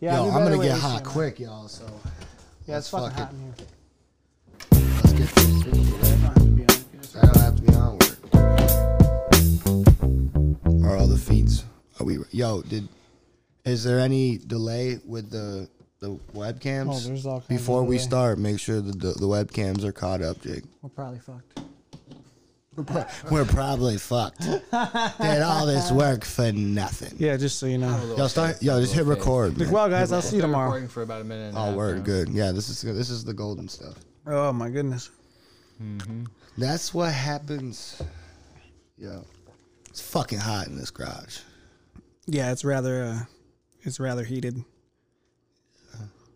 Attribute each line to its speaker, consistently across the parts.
Speaker 1: Yeah,
Speaker 2: Yo, I'm gonna get hot quick, y'all. So
Speaker 1: Yeah, it's fucking
Speaker 2: fuck
Speaker 1: hot
Speaker 2: it.
Speaker 1: in here.
Speaker 2: Let's get this. I don't have to be on work. Are all the feeds? Are we? Yo, did? Is there any delay with the the webcams?
Speaker 1: Oh, there's all kinds of
Speaker 2: Before we
Speaker 1: delay.
Speaker 2: start, make sure that the, the webcams are caught up, Jake.
Speaker 1: We're probably fucked.
Speaker 2: We're probably fucked. Did all this work for nothing.
Speaker 1: Yeah, just so you know.
Speaker 2: Yo, start. Yo, just hit record. Man.
Speaker 1: Well, guys, I'll see you tomorrow.
Speaker 3: Recording for about a minute. And a
Speaker 2: Oh,
Speaker 3: half
Speaker 2: word,
Speaker 3: now.
Speaker 2: good. Yeah, this is this is the golden stuff.
Speaker 1: Oh my goodness.
Speaker 2: That's what happens. Yo, it's fucking hot in this garage.
Speaker 1: Yeah, it's rather uh it's rather heated.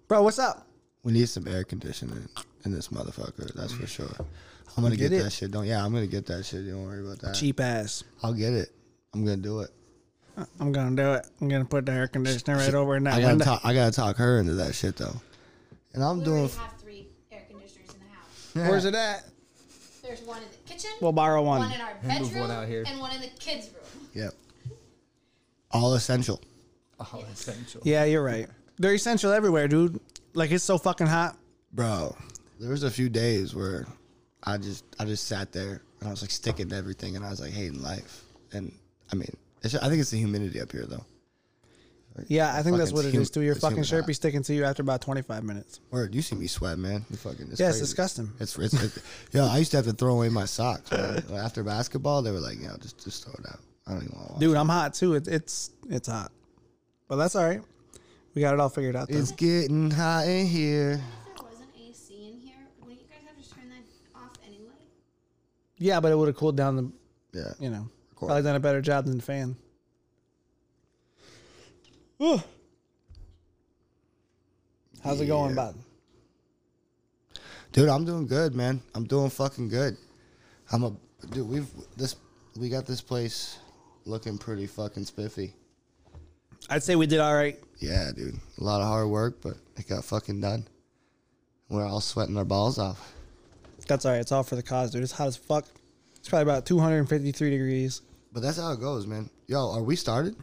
Speaker 1: Bro, what's up?
Speaker 2: We need some air conditioning in this motherfucker. That's for sure. I'm gonna
Speaker 1: Get
Speaker 2: get, that shit. Don't yeah, I'm gonna get that shit. Don't worry about that.
Speaker 1: Cheap ass.
Speaker 2: I'll get it. I'm gonna do it.
Speaker 1: I'm gonna do it. I'm gonna put the air conditioner right over in that
Speaker 2: I gotta
Speaker 1: window.
Speaker 2: talk. I gotta talk her into that shit though. And I'm
Speaker 4: We
Speaker 2: doing.
Speaker 4: already have three air conditioners in the house.
Speaker 1: Where's it at?
Speaker 4: There's one in the kitchen,
Speaker 1: We'll borrow
Speaker 4: one
Speaker 1: one.
Speaker 4: in our
Speaker 3: Move
Speaker 4: bedroom,
Speaker 3: one out here.
Speaker 4: and one in the kids' room.
Speaker 2: Yep. All essential.
Speaker 3: Oh, essential.
Speaker 1: Yeah, you're right. They're essential everywhere, dude. Like it's so fucking hot.
Speaker 2: Bro, there was a few days where I just I just sat there and I was like sticking to everything and I was like hating life. And I mean, it's, I think it's the humidity up here though.
Speaker 1: Yeah, I think that's what it
Speaker 2: hum-
Speaker 1: is too. Your fucking shirt be sticking to you after about 25 minutes.
Speaker 2: Word, you see me sweat, man. You fucking. It's
Speaker 1: Yeah, it's disgusting.
Speaker 2: It's, it's, it's yo. I used to have to throw away my socks man. after basketball. They were like, "Yo, just just throw it out." I don't even want to.
Speaker 1: Dude, I'm hot too. It, it's it's hot, but that's all right. We got it all figured out. Though.
Speaker 2: It's getting hot in here.
Speaker 4: If there was an AC in here, wouldn't you guys have to turn that off anyway?
Speaker 1: Yeah, but it would have cooled down the,
Speaker 2: Yeah.
Speaker 1: you know,
Speaker 2: course.
Speaker 1: probably done a better job than the fan. Ooh. How's it going,
Speaker 2: Yeah.
Speaker 1: bud?
Speaker 2: Dude, I'm doing good, man. I'm doing fucking good. I'm a dude. We've this. We got this place looking pretty fucking spiffy.
Speaker 1: I'd say we did all right.
Speaker 2: Yeah, dude. A lot of hard work, but it got fucking done. We're all sweating our balls off.
Speaker 1: That's all right. It's all for the cause, dude. It's hot as fuck. It's probably about 253 degrees.
Speaker 2: But that's how it goes, man. Yo, are we started?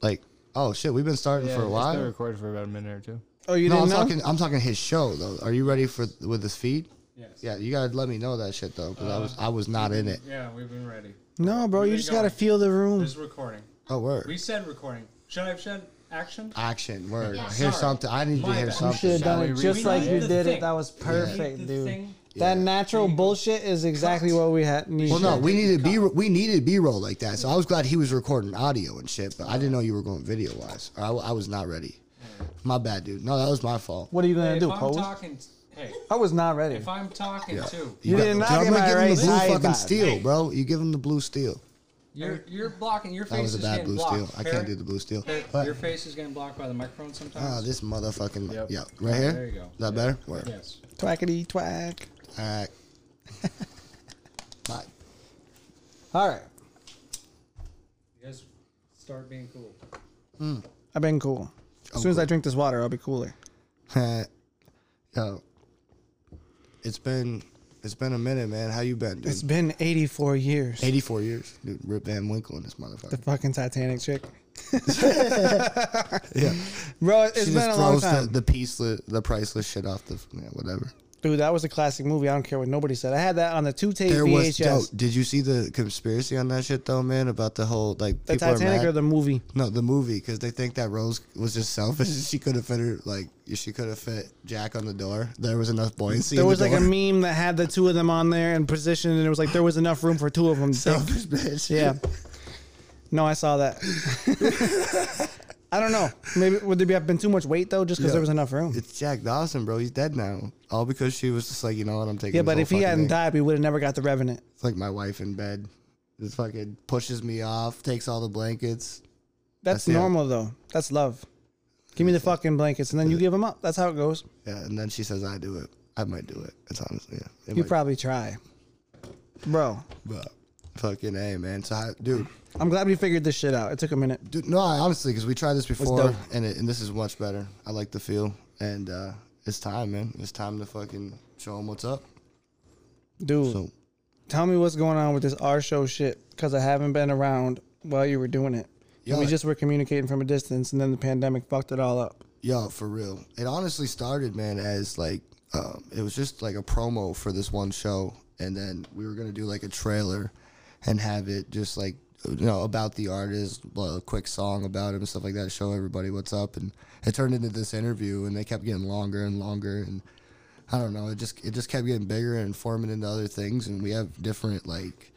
Speaker 2: Like, oh shit, we've been starting
Speaker 3: Yeah,
Speaker 2: for a
Speaker 3: It's
Speaker 2: while.
Speaker 3: been recorded for about a minute or two.
Speaker 1: Oh, you
Speaker 2: no, I'm
Speaker 1: didn't know?
Speaker 2: talking. I'm talking his show though. Are you ready for with this feed?
Speaker 3: Yes.
Speaker 2: Yeah, you gotta let me know that shit though, because I was I was not in it.
Speaker 3: Yeah, we've been ready.
Speaker 1: no, bro. You
Speaker 3: been
Speaker 1: just gotta
Speaker 3: going.
Speaker 1: feel the room.
Speaker 3: This is recording.
Speaker 2: Oh word.
Speaker 3: We said recording. Should I have said action?
Speaker 2: Action word.
Speaker 4: Yeah.
Speaker 2: Hear
Speaker 3: Sorry.
Speaker 2: something. I need to
Speaker 3: My
Speaker 2: hear
Speaker 3: bad.
Speaker 1: You
Speaker 2: something.
Speaker 1: should have done it just
Speaker 3: read
Speaker 1: like
Speaker 3: it?
Speaker 1: you
Speaker 3: The
Speaker 1: did it. That was perfect,
Speaker 3: Read the
Speaker 1: dude.
Speaker 3: thing.
Speaker 1: That
Speaker 2: Yeah.
Speaker 1: natural bullshit is exactly what we had. Need.
Speaker 2: Well, no, we needed B. We needed B roll like that. So I was glad he was recording audio and shit, but I didn't know you were going video wise. I, I was not ready. My bad, dude. No, that was my fault.
Speaker 1: What are you gonna
Speaker 3: Hey,
Speaker 1: do,
Speaker 3: if I'm
Speaker 1: pose?
Speaker 3: talking, hey,
Speaker 1: I was not ready.
Speaker 3: if I'm talking too,
Speaker 1: You you did not
Speaker 2: Dude, I'm gonna
Speaker 1: my
Speaker 2: give him the blue fucking
Speaker 1: vibe.
Speaker 2: steel, bro. You give him the blue steel.
Speaker 3: you're you're blocking your face.
Speaker 2: That was a bad blue
Speaker 3: blocked.
Speaker 2: steel. I
Speaker 3: Harry,
Speaker 2: can't do the blue steel.
Speaker 3: Harry,
Speaker 2: But-
Speaker 3: your face is getting blocked by the microphone sometimes.
Speaker 2: Ah, this motherfucking
Speaker 3: Yep.
Speaker 2: yeah, right here.
Speaker 3: There you go.
Speaker 2: Is that better? Where?
Speaker 3: Yes.
Speaker 1: Twackity twack.
Speaker 2: All right. Bye.
Speaker 1: All right,
Speaker 3: You guys start being cool. Hmm.
Speaker 1: I've been cool. As soon as I drink this water, I'll be cooler.
Speaker 2: Yo, it's been it's been a minute, man. How you been, dude?
Speaker 1: It's been 84 years.
Speaker 2: 84 years, dude. Rip Van Winkle in this motherfucker.
Speaker 1: The fucking Titanic chick,
Speaker 2: Yeah,
Speaker 1: bro. It's
Speaker 2: she
Speaker 1: been
Speaker 2: just
Speaker 1: a long
Speaker 2: throws
Speaker 1: time,
Speaker 2: the, the piece, the priceless shit off the yeah, whatever.
Speaker 1: Dude. That was a classic movie. I don't care what nobody said. I had that on the two tape
Speaker 2: There was. Yo,
Speaker 1: VHS.
Speaker 2: did you see the conspiracy on that shit though, man? About the whole like
Speaker 1: the Titanic or the movie?
Speaker 2: No, the movie because they think that Rose was just selfish. She could have fit her like she could have fit Jack on the door. There was enough buoyancy.
Speaker 1: There was
Speaker 2: the
Speaker 1: like a meme that had the two of them on there in position, and it was like there was enough room for two of them.
Speaker 2: selfish bitch.
Speaker 1: Yeah. No, I saw that. I don't know. Maybe would there be have been too much weight though, just because
Speaker 2: Yeah.
Speaker 1: there was enough room?
Speaker 2: It's Jack Dawson, bro. He's dead now. All because she was just like, you know what, I'm taking.
Speaker 1: Yeah,
Speaker 2: this
Speaker 1: but
Speaker 2: whole
Speaker 1: if he
Speaker 2: fucking
Speaker 1: hadn't
Speaker 2: thing.
Speaker 1: died, we would have never got the Revenant.
Speaker 2: it's like my wife in bed, just fucking pushes me off, takes all the blankets.
Speaker 1: That's normal though. That's love. Give me the fucking blankets, and then you give them up. That's how it goes.
Speaker 2: Yeah, and then she says I do it. I might do it. It's honestly, yeah. It
Speaker 1: You
Speaker 2: might-
Speaker 1: probably try, bro.
Speaker 2: but fucking a man. So, I, dude,
Speaker 1: I'm glad we figured this shit out. It took a minute.
Speaker 2: Dude, no, I, honestly, because we tried this before,
Speaker 1: dope.
Speaker 2: and it, and this is much better. I like the feel, and uh, it's time, man. It's time to fucking show them what's up.
Speaker 1: Dude,
Speaker 2: So,
Speaker 1: tell me what's going on with this R show shit, because I haven't been around while you were doing it. We just were communicating from a distance, and then the pandemic fucked it all up.
Speaker 2: Yo, for real. It honestly started, man, as like um, it was just like a promo for this one show, and then we were gonna do like a trailer and have it just like you know about the artist, a quick song about him and stuff like that, show everybody what's up, and it turned into this interview, and they kept getting longer and longer, and I don't know, it just it just kept getting bigger and forming into other things, and we have different like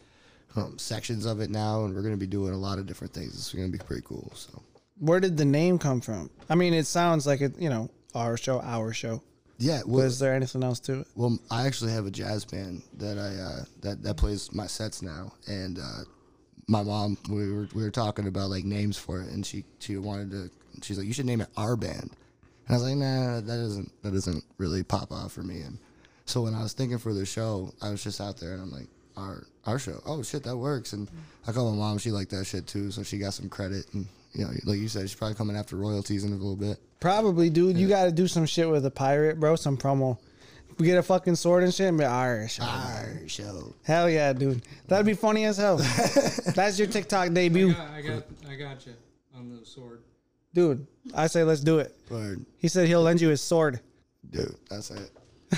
Speaker 2: um, sections of it now, and we're gonna be doing a lot of different things. It's gonna be pretty cool. So.
Speaker 1: Where did the name come from? I mean, it sounds like it. You know, our show, our show.
Speaker 2: Yeah, well,
Speaker 1: Was there anything else to it?
Speaker 2: Well, I actually have a jazz band that I uh, that that plays my sets now, and uh, my mom we were we were talking about like names for it, and she she wanted to. She's like, you should name it our band, and I was like, nah, that doesn't that doesn't really pop off for me. And so when I was thinking for the show, I was just out there, and I'm like, our our show. Oh shit, that works. And I called my mom. She liked that shit too, so she got some credit. And you know, like you said, she's probably coming after royalties in a little bit.
Speaker 1: Probably, dude. You got to do some shit with a pirate, bro. Some promo. We get a fucking sword and shit and be our show.
Speaker 2: Our show.
Speaker 1: Hell yeah, dude. That'd be funny as hell. That's your TikTok
Speaker 3: I
Speaker 1: debut,
Speaker 3: got, I got, I got you on the sword.
Speaker 1: dude. I say let's do it.
Speaker 2: Word.
Speaker 1: He said he'll lend you his sword.
Speaker 2: Dude, that's it.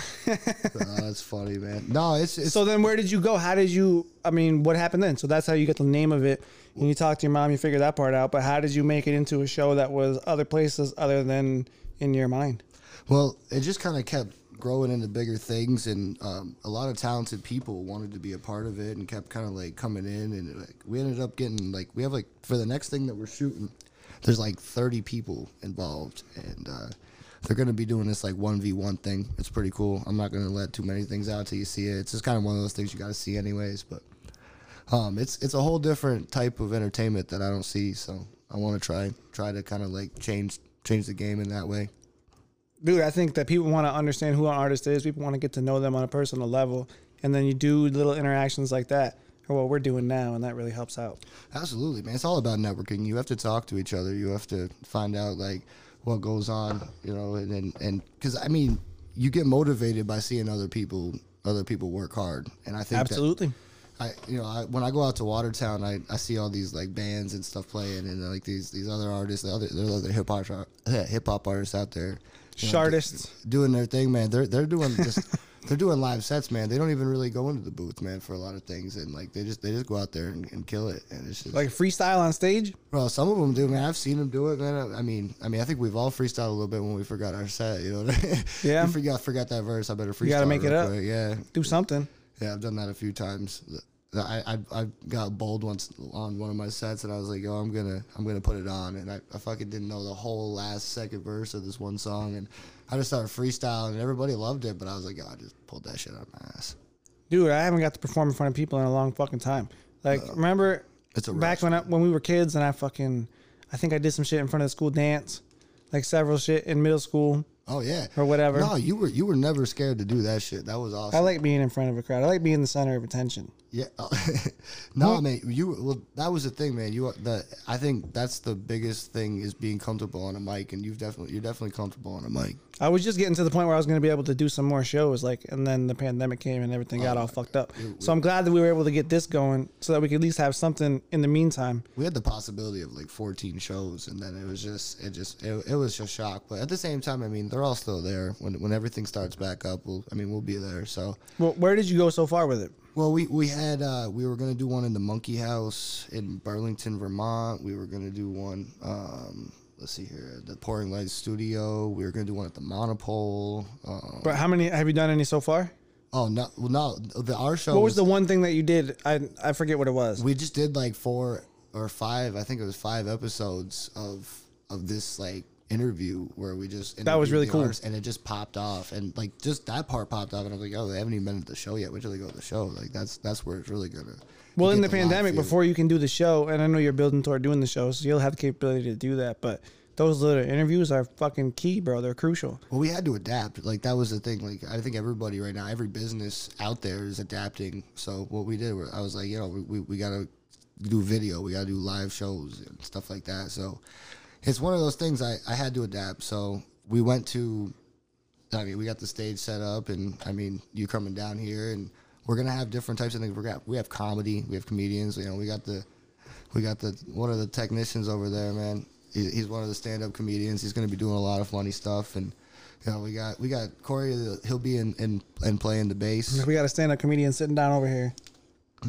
Speaker 2: Oh, that's funny, man. No, it's it's
Speaker 1: So then, where did you go? How did you? I mean, what happened then? So that's how you get the name of it. And you talked to your mom, you figured that part out. But how did you make it into a show that was other places other than in your mind?
Speaker 2: well, it just kind of kept growing into bigger things, and um, a lot of talented people wanted to be a part of it, and kept kind of like coming in, and like we ended up getting like we have like for the next thing that we're shooting, there's like 30 people involved, and uh, they're gonna be doing this like one v one thing. It's pretty cool. I'm not gonna let too many things out till you see it. It's just kind of one of those things you got to see anyways, but. Um, it's it's a whole different type of entertainment that I don't see, so I want to try try to kind of like change change the game in that way.
Speaker 1: Dude, I think that people want to understand who an artist is. People want to get to know them on a personal level. And then you do little interactions like that, or what we're doing now, and that really helps out.
Speaker 2: Absolutely, man. It's all about networking. You have to talk to each other. You have to find out like what goes on, you know, and and and because I mean, you get motivated by seeing other people other people work hard, and I think that-
Speaker 1: Absolutely.
Speaker 2: I you know I, when I go out to Watertown, I, I see all these like bands and stuff playing, and like these these other artists, the other there are other hip hop hip hop artists out there, you know,
Speaker 1: Chartists.
Speaker 2: doing their thing, man. They're they're doing just they're doing live sets, man. They don't even really go into the booth, man, for a lot of things, and like they just they just go out there and, and kill it, and it's just
Speaker 1: Like freestyle on stage?
Speaker 2: well, some of them do, man. I've seen them do it, man. I mean, I mean, I think we've all freestyled a little bit when we forgot our set. You know, what I mean?
Speaker 1: Yeah.
Speaker 2: you forgot forgot that verse. I better freestyle.
Speaker 1: gotta make it up.
Speaker 2: quick. Yeah,
Speaker 1: Do something.
Speaker 2: yeah, I've done that a few times. I, I I got bold once on one of my sets, and I was like, "Yo, I'm gonna I'm gonna put it on," and I, I fucking didn't know the whole last second verse of this one song, and I just started freestyling, and everybody loved it, but I was like, "Yo, I just pulled that shit out of my ass."
Speaker 1: Dude, I haven't got to perform in front of people in a long fucking time. Like, remember
Speaker 2: It's a
Speaker 1: back when I, when we were kids and I fucking, I think I did some shit in front of the school dance, like several shit in middle school.
Speaker 2: Oh yeah,
Speaker 1: Or whatever.
Speaker 2: No, you were you were never scared to do that shit. That was awesome.
Speaker 1: I like being in front of a crowd. I like being the center of attention.
Speaker 2: Yeah, no, man. You well, that was the thing, man. You the I think that's the biggest thing is being comfortable on a mic, and you've definitely you're definitely comfortable on a mic.
Speaker 1: I was just getting to the point where I was going to be able to do some more shows, like, and then the pandemic came and everything got oh, all fucked up. So I'm glad that we were able to get this going, so that we could at least have something in the meantime.
Speaker 2: We had the possibility of like 14 shows, and then it was just it just it, it was just shock. But at the same time, I mean, they're all still there. When when everything starts back up, we'll I mean we'll be there. So
Speaker 1: Well, where did you go so far with it?
Speaker 2: Well, we we had uh, we were gonna do one in the Monkey House in Burlington, Vermont. We were gonna do one. Um, let's see here, the Pouring Lights Studio. We were gonna do one at the Monopole. Um,
Speaker 1: But how many have you done any so far?
Speaker 2: Oh no! Well, no. The our show.
Speaker 1: What was the one thing that you did? I I forget what it was.
Speaker 2: We just did like four or five. I think it was five episodes of of this like interview where we just
Speaker 1: That was really cool.
Speaker 2: and it just popped off and like just that part popped off and I was like oh they haven't even been at the show yet wait till they go to the show like that's that's where it's really gonna
Speaker 1: Well, in
Speaker 2: get
Speaker 1: the pandemic, before you can do the show, and I know you're building toward doing the show, so you'll have the capability to do that. But those little interviews are fucking key, bro. They're crucial.
Speaker 2: Well, we had to adapt. Like that was the thing. Like I think everybody right now, every business out there is adapting. So what we did, I was like, you know, we, we, we got to do video, we got to do live shows and stuff like that. So it's one of those things I, I had to adapt. So we went to, I mean, we got the stage set up, and I mean, you coming down here, and we're gonna have different types of things. We got we have comedy, we have comedians. You know, we got the we got the one of the technicians over there, man. He, he's one of the stand-up comedians. He's going to be doing a lot of funny stuff, and you know we got we got Corey. uh, He'll be in in and playing the bass.
Speaker 1: We got a stand up comedian sitting down over here.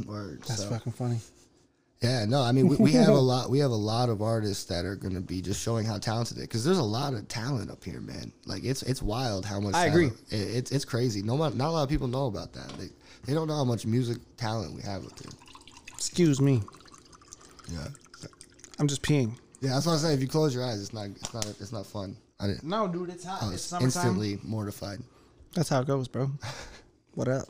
Speaker 2: Word,
Speaker 1: That's
Speaker 2: so-
Speaker 1: fucking funny.
Speaker 2: Yeah, no, I mean we, we have a lot. We have a lot of artists that are going to be just showing how talented it. Because there's a lot of talent up here, man. Like it's it's wild how much.
Speaker 1: I agree.
Speaker 2: It, it's it's crazy. No, not a lot of people know about that. They they don't know how much music talent we have up here.
Speaker 1: Excuse me.
Speaker 2: Yeah,
Speaker 1: I'm just peeing.
Speaker 2: yeah. That's what I say. If you close your eyes, it's not it's not it's not fun. I didn't.
Speaker 1: No, dude, it's hot.
Speaker 2: Oh, I was instantly mortified.
Speaker 1: That's how it goes, bro. what up?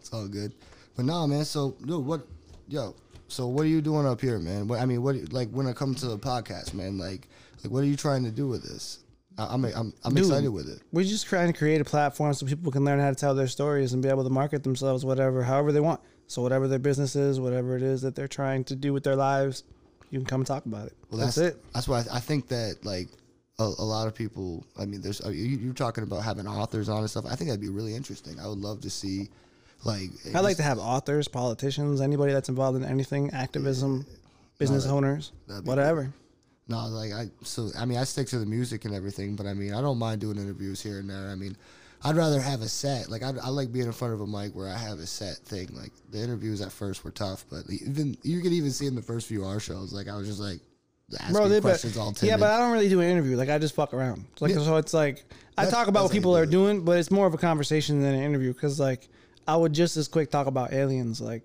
Speaker 2: It's all good. But nah, man. So, dude, what, yo? So, what are you doing up here, man? What I mean, what like when it comes to the podcast, man? Like, like what are you trying to do with this? I, I'm I'm I'm
Speaker 1: Dude.
Speaker 2: excited with it.
Speaker 1: We're just trying to create a platform so people can learn how to tell their stories and be able to market themselves, whatever, however they want. So whatever their business is, whatever it is that they're trying to do with their lives, you can come and talk about it.
Speaker 2: Well,
Speaker 1: that's,
Speaker 2: that's,
Speaker 1: it.
Speaker 2: That's why I, I think that like a, a lot of people. I mean, there's uh, you, you're talking about having authors on and stuff. I think that'd be really interesting. I would love to see, like,
Speaker 1: I like to have authors, politicians, anybody that's involved in anything, activism, business
Speaker 2: that-
Speaker 1: owners, whatever.
Speaker 2: No, like I so I mean I stick to the music and everything, but I mean I don't mind doing interviews here and there. I mean, I'd rather have a set. Like I, I like being in front of a mic where I have a set thing. Like the interviews at first were tough, but even you could even see in the first few R shows, like I was just like asking
Speaker 1: Bro, they, but,
Speaker 2: questions all timid.
Speaker 1: yeah, but I don't really do an interview. Like I just fuck around. Like
Speaker 2: Yeah.
Speaker 1: so, it's like I
Speaker 2: That's-
Speaker 1: talk about what
Speaker 2: that's how you
Speaker 1: people are doing, but it's more of a conversation than an interview. Because like I would just as quick talk about aliens. Like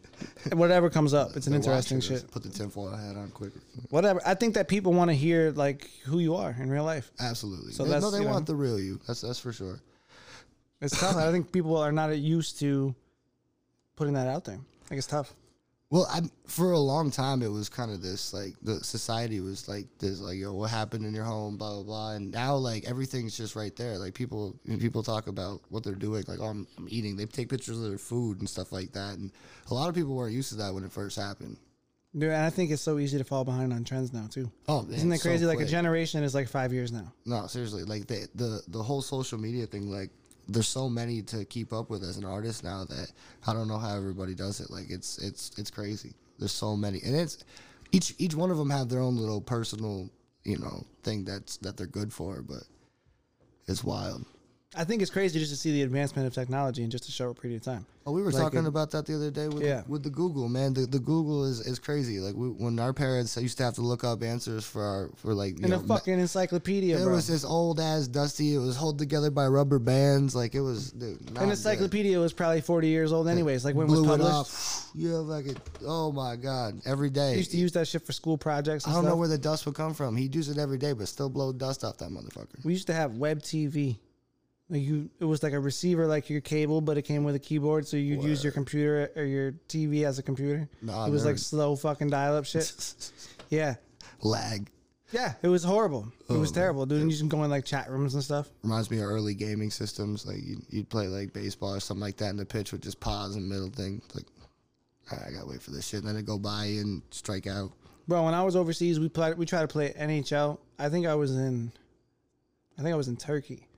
Speaker 1: whatever comes up, it's an interesting shit.
Speaker 2: Put the tinfoil hat on quicker.
Speaker 1: Whatever. I think that people want to hear like who you are in real life.
Speaker 2: Absolutely.
Speaker 1: So
Speaker 2: They- no, they
Speaker 1: you know-
Speaker 2: want the real you. That's that's for sure.
Speaker 1: It's tough. I think people are not used to putting that out there. Like it's tough.
Speaker 2: Well, I for a long time it was kind of this like the society was like this like yo what happened in your home blah blah blah and now like everything's just right there like people people talk about what they're doing like oh I'm, I'm eating they take pictures of their food and stuff like that and a lot of people weren't used to that when it first happened.
Speaker 1: Dude, and I think it's so easy to fall behind on trends now too.
Speaker 2: Oh, man,
Speaker 1: Isn't that
Speaker 2: so
Speaker 1: crazy? like a generation is like five years now.
Speaker 2: No, seriously, like the the the whole social media thing, like there's so many to keep up with as an artist now that I don't know how everybody does it. Like it's it's it's crazy. There's so many, and it's each each one of them have their own little personal, you know, thing that's that they're good for, but it's wild.
Speaker 1: I think it's crazy just to see the advancement of technology in just a short period of time.
Speaker 2: Oh, we were
Speaker 1: Like
Speaker 2: talking
Speaker 1: it-
Speaker 2: about that the other day with
Speaker 1: Yeah.
Speaker 2: with the Google man. The the Google is, is crazy. Like we, when our parents used to have to look up answers for our for like you
Speaker 1: In
Speaker 2: know,
Speaker 1: a fucking encyclopedia,
Speaker 2: It
Speaker 1: bro.
Speaker 2: was this old ass dusty. It was held together by rubber bands. Like it was, dude.
Speaker 1: An
Speaker 2: good.
Speaker 1: encyclopedia was probably 40 years old anyways. Like when it was
Speaker 2: Blew it
Speaker 1: published.
Speaker 2: off. Yeah, like it. Oh my god, every day.
Speaker 1: I used to use that shit for school projects
Speaker 2: I don't
Speaker 1: stuff.
Speaker 2: know where the dust would come from. He'd use it every day, but still blow dust off that motherfucker.
Speaker 1: we used to have web TV. Like you, it was like a receiver, like your cable, but it came with a keyboard, so you'd use your computer or your TV as a computer.
Speaker 2: Nah,
Speaker 1: it was like
Speaker 2: nerd.
Speaker 1: slow fucking dial-up shit. yeah,
Speaker 2: Lag
Speaker 1: yeah, it was horrible. It
Speaker 2: Oh,
Speaker 1: was terrible, dude. And you just go in like chat rooms and stuff.
Speaker 2: reminds me of early gaming systems. Like you'd, you'd play like baseball or something like that, and the pitch would just pause in the middle thing. It's like, all right, I gotta wait for this shit, and then it'd go by and strike out.
Speaker 1: Bro, when I was overseas, we played. We tried to play NHL. I think I was in. I think I was in Turkey.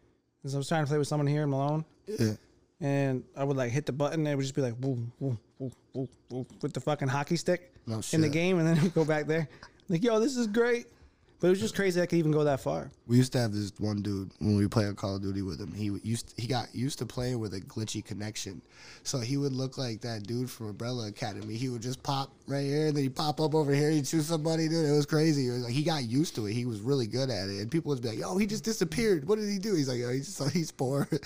Speaker 1: So I was trying to play with someone here in Malone,
Speaker 2: Yeah.
Speaker 1: and I would like hit the button. and It would just be like woo, woo, woo, woo, woo, with the fucking hockey stick
Speaker 2: No
Speaker 1: in the game, and then go back there. Like, yo, this is great. But it was just crazy I could even go that far.
Speaker 2: We used to have this one dude when we played Call of Duty with him. He used he got used to playing with a glitchy connection, so he would look like that dude from Umbrella Academy. He would just pop right here, and then he pop up over here, he'd shoot somebody. Dude, it was crazy. It was like he got used to it. He was really good at it, and people would be like, "Yo, he just disappeared. What did he do?" He's like, "Oh, he's just he's poor."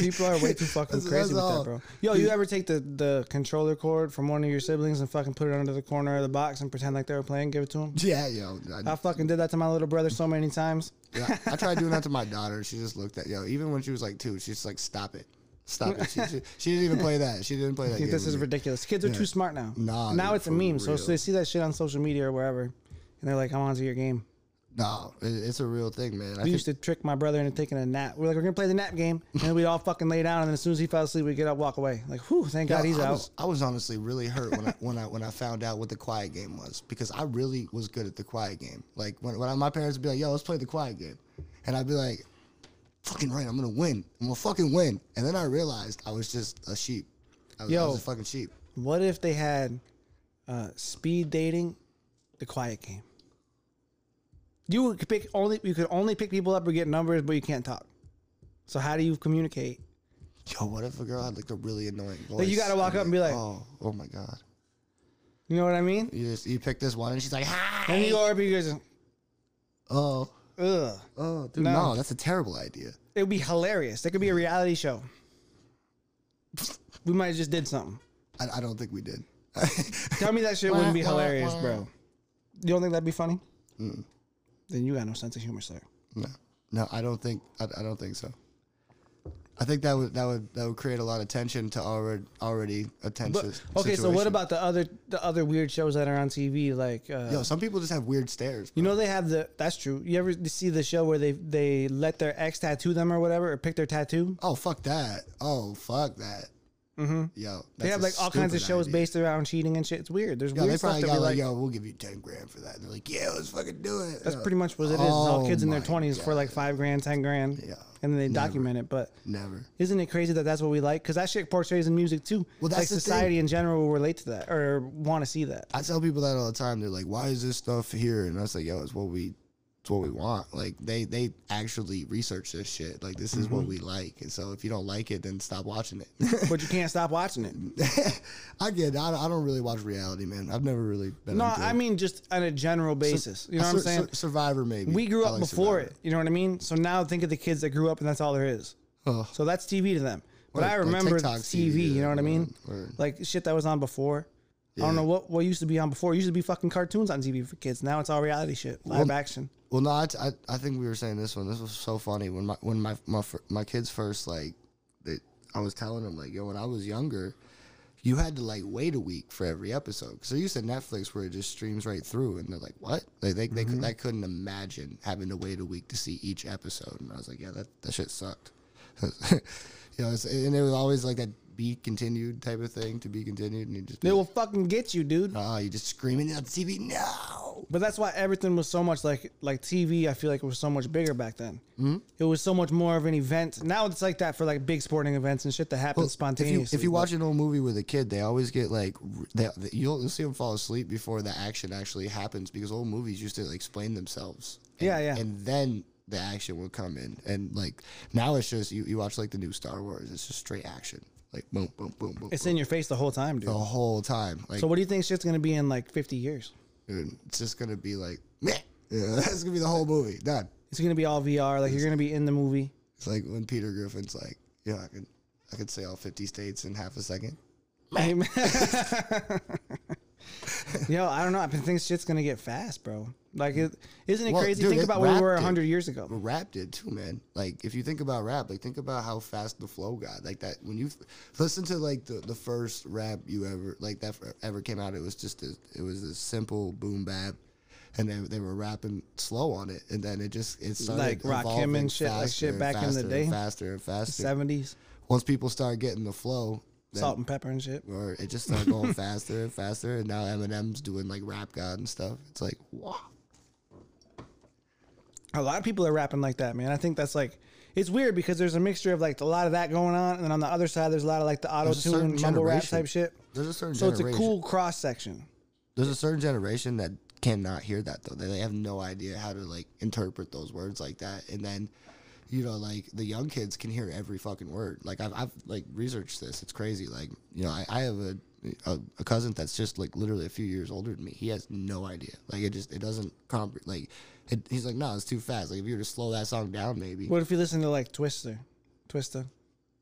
Speaker 1: People are way too fucking
Speaker 2: That's-
Speaker 1: crazy
Speaker 2: that's
Speaker 1: with
Speaker 2: all.
Speaker 1: that, bro. Yo, you ever take the, the controller cord from one of your siblings and fucking put it under the corner of the box and pretend like they were playing? Give it to them.
Speaker 2: Yeah, yo, I,
Speaker 1: I fucking did that to my little brother so many times.
Speaker 2: yeah, I tried doing that to my daughter. She just looked at yo. Even when she was like two, she's like, "Stop it, stop it." She, she, she didn't even play that. She didn't play that.
Speaker 1: This is ridiculous. Kids are too smart now.
Speaker 2: Nah,
Speaker 1: now
Speaker 2: dude,
Speaker 1: it's a meme. So, so they see that shit on social media or wherever, and they're like, "I'm onto your game."
Speaker 2: No, it's a real thing, man. I
Speaker 1: We used to trick my brother into taking a nap. We're like, "We're gonna play the nap game," and then we'd all fucking lay down, and then as soon as he fell asleep, we'd get up, walk away. Like, whew, thank God he's
Speaker 2: I
Speaker 1: out.
Speaker 2: Was, I was honestly really hurt when I when I when I found out what the quiet game was because I really was good at the quiet game. Like when, when I, my parents would be like, "Yo, let's play the quiet game," and I'd be like, "Fucking right, I'm gonna win. I'm gonna fucking win." And then I realized I was just a sheep. I was, I
Speaker 1: Yo.
Speaker 2: was a fucking sheep.
Speaker 1: What if they had uh, speed dating, the quiet game? You could pick only you could only pick people up or get numbers, but you can't talk. So how do you communicate?
Speaker 2: Yo, what if a girl had like a really annoying voice?
Speaker 1: Like, you gotta walk up and be like-
Speaker 2: oh, oh my god.
Speaker 1: You know what I mean?
Speaker 2: You just you pick this one and she's like, hi.
Speaker 1: And you go up, you guys,
Speaker 2: Oh,
Speaker 1: ugh.
Speaker 2: oh, dude,
Speaker 1: No.
Speaker 2: no. that's a terrible idea.
Speaker 1: It would be hilarious. It could be a reality show. We might have just did something.
Speaker 2: I, I don't think we did.
Speaker 1: Tell me that shit wouldn't be hilarious, bro. You don't think that'd be funny? Then you got no sense of humor, sir.
Speaker 2: No, no, I don't think. I, I don't think so. I think that would that would that would create a lot of tension to already already a tension.
Speaker 1: But okay, so what about the other the other weird shows that are on TV? Like, uh,
Speaker 2: Yo, some people just have weird stares.
Speaker 1: you know, they have the. That's true. You ever see the show where they they let their ex tattoo them or whatever, or pick their tattoo?
Speaker 2: Oh fuck that! Oh fuck that! Mm-hmm. Yo,
Speaker 1: They have like all kinds of shows based around cheating and shit. It's weird. There's
Speaker 2: Yeah,
Speaker 1: weird
Speaker 2: they
Speaker 1: stuff
Speaker 2: probably
Speaker 1: that
Speaker 2: got like,
Speaker 1: like.
Speaker 2: yo, we'll give you ten grand for that. And they're like, yeah, let's fucking do it.
Speaker 1: That's
Speaker 2: Yeah.
Speaker 1: pretty much what it is. All
Speaker 2: Oh
Speaker 1: kids in their twenties for like five grand, ten grand,
Speaker 2: Yeah,
Speaker 1: and then they
Speaker 2: never.
Speaker 1: document it. But
Speaker 2: Never.
Speaker 1: isn't it crazy that that's what we like? Because that shit portrays in music too.
Speaker 2: Well, that's
Speaker 1: like society
Speaker 2: thing.
Speaker 1: in general will relate to that or want to see that.
Speaker 2: I tell people that all the time. They're like, "Why is this stuff here?" And I was like, "Yo, it's what we, it's what we want." Like they, they actually research this shit. Like this is
Speaker 1: Mm-hmm.
Speaker 2: what we like. And so if you don't like it, then stop watching it.
Speaker 1: but you can't stop watching it.
Speaker 2: I get. It. I, I don't really watch reality, man. I've never really been.
Speaker 1: No, I mean just on a general basis. You know what I'm
Speaker 2: Sur-
Speaker 1: saying?
Speaker 2: Sur- Survivor, maybe.
Speaker 1: we grew up
Speaker 2: like
Speaker 1: before
Speaker 2: Survivor.
Speaker 1: it. You know what I mean? So now think of the kids that grew up and that's all there is.
Speaker 2: Oh.
Speaker 1: So that's TV to them. But
Speaker 2: Like-
Speaker 1: I remember
Speaker 2: TikTok
Speaker 1: TV,
Speaker 2: TV,
Speaker 1: you know what I mean?
Speaker 2: or-
Speaker 1: Like shit that was on before. I don't know what what used to be on before. It used to be fucking cartoons on TV for kids. Now it's all reality shit, live action.
Speaker 2: Well, no, I, I, I think we were saying this one. This was so funny when my when my my, my kids first like, they, I was telling them like, yo, when I was younger, you had to like wait a week for every episode. Because they're used to Netflix where it just streams right through, and they're like, what? Like they they, could, they mm-hmm. couldn't imagine having to wait a week to see each episode. And I was like, yeah, that that shit sucked. you know, it's, and it was always like that be continued type of thing to be continued, and you just be
Speaker 1: They will
Speaker 2: like,
Speaker 1: fucking get you, dude.
Speaker 2: oh, you just screaming at the TV, no.
Speaker 1: But that's why everything was so much like like TV. I feel like it was so much bigger back then. Mm-hmm. It was so much more of an event. Now it's like that for like big sporting events and shit that happens
Speaker 2: Well,
Speaker 1: spontaneously.
Speaker 2: If you, if you watch an old movie with a kid, they always get like they, they- you'll, you'll see them fall asleep before the action actually happens because old movies used to like, explain themselves. And,
Speaker 1: Yeah, yeah.
Speaker 2: And then the action would come in, and like now it's just you, you watch like the new Star Wars, it's just straight action, like boom, boom, boom, boom.
Speaker 1: it's
Speaker 2: boom,
Speaker 1: in your face the whole time, dude.
Speaker 2: the whole time. Like,
Speaker 1: So what do you think shit's gonna be in like 50 years?
Speaker 2: dude, it's just gonna be like, meh. Yeah, that's gonna be the whole movie done.
Speaker 1: It's gonna be all VR. Like you're gonna be in the movie.
Speaker 2: It's like when Peter Griffin's like, yeah, I could, I could say all fifty states in half a second.
Speaker 1: Yo, I don't know. I think shit's gonna get fast, bro. Like, it, isn't it
Speaker 2: Well,
Speaker 1: crazy?
Speaker 2: dude,
Speaker 1: think about where we were hundred years ago.
Speaker 2: Rap did too, man. Like if you think about rap, like think about how fast the flow got. Like that when you f- listen to like the, the first rap you ever like that ever came out, it was just a, it was a simple boom bap, and they they were rapping slow on it, and then it just it started
Speaker 1: Like Rakim
Speaker 2: evolving
Speaker 1: and shit, like shit back in the day.
Speaker 2: and faster and faster.
Speaker 1: Seventies,
Speaker 2: Once people start getting the flow, then,
Speaker 1: Salt-N-Pepa and shit.
Speaker 2: or it just started going faster and faster, and now Eminem's doing like rap god and stuff. It's like wow.
Speaker 1: A lot of people are rapping like that, man. I think that's like it's weird because there's a mixture of like a lot of that going on, and then on the other side there's a lot of like the auto tune, mumble rap type shit.
Speaker 2: There's a certain
Speaker 1: So it's a cool cross section.
Speaker 2: there's a certain generation that cannot hear that though. They they have no idea how to like interpret those words like that. And then, you know, like the young kids can hear every fucking word. Like I've, I've like researched this. It's crazy. Like you know, I, I have a, a a cousin that's just like literally a few years older than me. He has no idea. Like it just it doesn't comprehend. Like it, he's like, no, it's too fast. Like if you were to slow that song down, maybe.
Speaker 1: What if you listen to like Twista, Twista?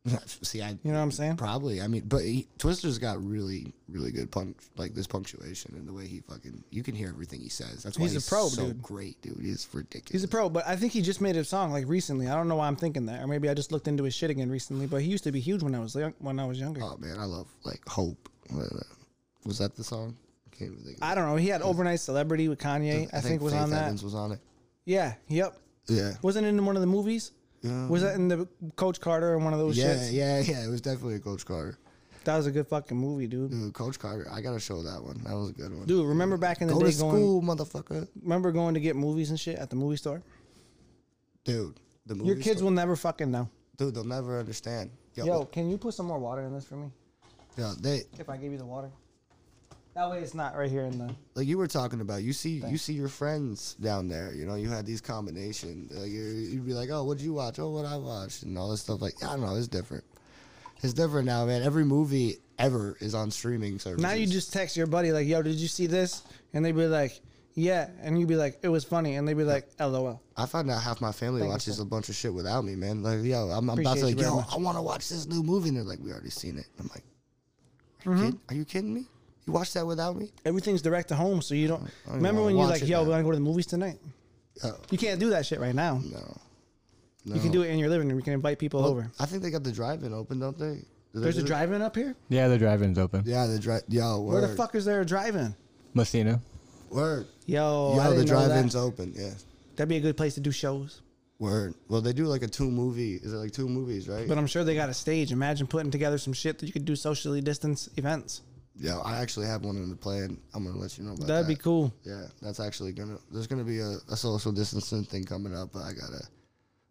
Speaker 2: See, I
Speaker 1: You know what I'm saying?
Speaker 2: Probably. I mean, but he, Twista's got really, really good punch, like this punctuation and the way he fucking. You can hear everything he says. That's why
Speaker 1: He's
Speaker 2: he's,
Speaker 1: a pro,
Speaker 2: so
Speaker 1: dude.
Speaker 2: great, dude. He's ridiculous.
Speaker 1: He's a pro, but I think he just made a song like recently. I don't know why I'm thinking that, or maybe I just looked into his shit again recently. But he used to be huge when I was young, when I was younger.
Speaker 2: Oh man, I love like Hope. Uh, Was that the song? I can't even think. Of
Speaker 1: I don't know. He had overnight celebrity with Kanye. I, think, was
Speaker 2: Faith
Speaker 1: on that.
Speaker 2: Evans was on it.
Speaker 1: Yeah. Yep.
Speaker 2: Yeah.
Speaker 1: Wasn't it in one of the movies? Was that in the Coach Carter or one of those
Speaker 2: Yeah,
Speaker 1: shits?
Speaker 2: yeah, yeah. It was definitely a Coach Carter.
Speaker 1: That was a good fucking movie, dude.
Speaker 2: Dude, Coach Carter. I gotta show that one. That was a good one.
Speaker 1: Dude, remember back in the
Speaker 2: Go
Speaker 1: day
Speaker 2: to
Speaker 1: going?
Speaker 2: school, motherfucker.
Speaker 1: Remember going to get movies and shit at the movie store?
Speaker 2: Dude, the movie.
Speaker 1: Your kids
Speaker 2: store-
Speaker 1: will never fucking know.
Speaker 2: Dude, they'll never understand. Yo,
Speaker 1: Yo, can you put some more water in this for me?
Speaker 2: Yeah, they
Speaker 1: If I give you the water. That way it's not right here in the.
Speaker 2: like you were talking about. You see, you see your friends down there. You know, you had these combinations. Like you you'd be like, "Oh, what'd you watch? Oh, what I watched?" and all this stuff. Like, I don't know. It's different. It's different now, man. Every movie ever is on streaming services.
Speaker 1: Now you just text your buddy like, "Yo, did you see this?" And they'd be like, "Yeah," and you'd be like, "It was funny," and they'd be like, "LOL."
Speaker 2: I find out half my family watches a bunch of shit without me, man. Like, yo, I'm, I'm about to like, yo,
Speaker 1: much.
Speaker 2: I want to watch this new movie, and they're like, we already seen it. I'm like, are you,
Speaker 1: Mm-hmm.
Speaker 2: kidding? Are you kidding me? You watched that without me?
Speaker 1: Everything's direct to home, so you don't.
Speaker 2: don't
Speaker 1: Remember when you're like, "Yo,
Speaker 2: now.
Speaker 1: we're gonna go to the movies tonight."
Speaker 2: Oh,
Speaker 1: You can't do that shit right now.
Speaker 2: no.
Speaker 1: You can do it in your living room. You can invite people over.
Speaker 2: I think they got the drive-in open, don't they? Do they
Speaker 1: There's a drive-in up here.
Speaker 5: Yeah, the drive-in's open.
Speaker 2: Yeah, the drive. Yo, word.
Speaker 1: Where the fuck is there a drive-in?
Speaker 5: Massena.
Speaker 2: Word.
Speaker 1: Yo, I
Speaker 2: Yo, the
Speaker 1: didn't know
Speaker 2: drive-in's open. Yeah.
Speaker 1: That'd be a good place to do shows.
Speaker 2: Word. Well, they do like a two movie. Is it like two movies, right?
Speaker 1: But I'm sure they got a stage. Imagine putting together some shit that you could do socially distance events.
Speaker 2: Yeah, I actually have one in the plan. I'm gonna let you know about
Speaker 1: That'd
Speaker 2: that.
Speaker 1: be cool.
Speaker 2: Yeah, that's actually gonna. There's gonna be a, a social distancing thing coming up, but I gotta,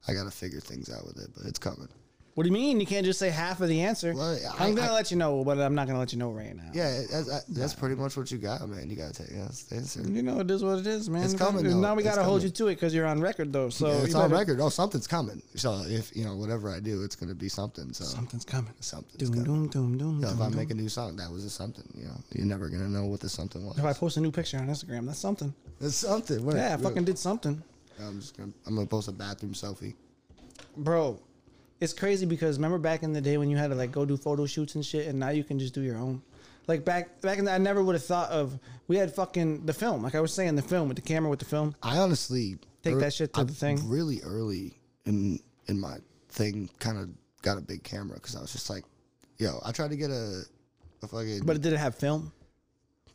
Speaker 2: I gotta figure things out with it. But it's coming.
Speaker 1: What do you mean? You can't just say half of the answer.
Speaker 2: Well,
Speaker 1: I, am gonna
Speaker 2: I-
Speaker 1: let you know, but I'm not gonna let you know right now.
Speaker 2: Yeah, that's, that's pretty much what you got, man. You gotta take. That's the answer.
Speaker 1: You know, it is what it is, man.
Speaker 2: It's coming,
Speaker 1: Now
Speaker 2: though.
Speaker 1: we gotta hold you to it because you're on record, though. So
Speaker 2: Yeah, it's on
Speaker 1: better-
Speaker 2: record. Oh, something's coming. So if you know whatever I do, it's gonna be something. So
Speaker 1: Something's coming.
Speaker 2: something's
Speaker 1: Doom,
Speaker 2: coming.
Speaker 1: doom, doom, doom.
Speaker 2: Yeah, if
Speaker 1: doom,
Speaker 2: I
Speaker 1: doom.
Speaker 2: make a new song, that was a something. You know, you're never gonna know what the something was.
Speaker 1: If I post a new picture on Instagram, that's something.
Speaker 2: That's something.
Speaker 1: Yeah, I fucking did something.
Speaker 2: I'm just gonna. I'm gonna post a bathroom selfie.
Speaker 1: Bro, it's crazy because remember back in the day when you had to like go do photo shoots and shit, and now you can just do your own. Like back back in the, I never would have thought of. We had fucking the film, like I was saying, the film with the camera with the film.
Speaker 2: I honestly
Speaker 1: Take
Speaker 2: ear-
Speaker 1: that shit to
Speaker 2: I
Speaker 1: the thing.
Speaker 2: Really early in in my thing, kind of got a big camera because I was just like, yo, I tried to get a, a fucking.
Speaker 1: But it didn't have film.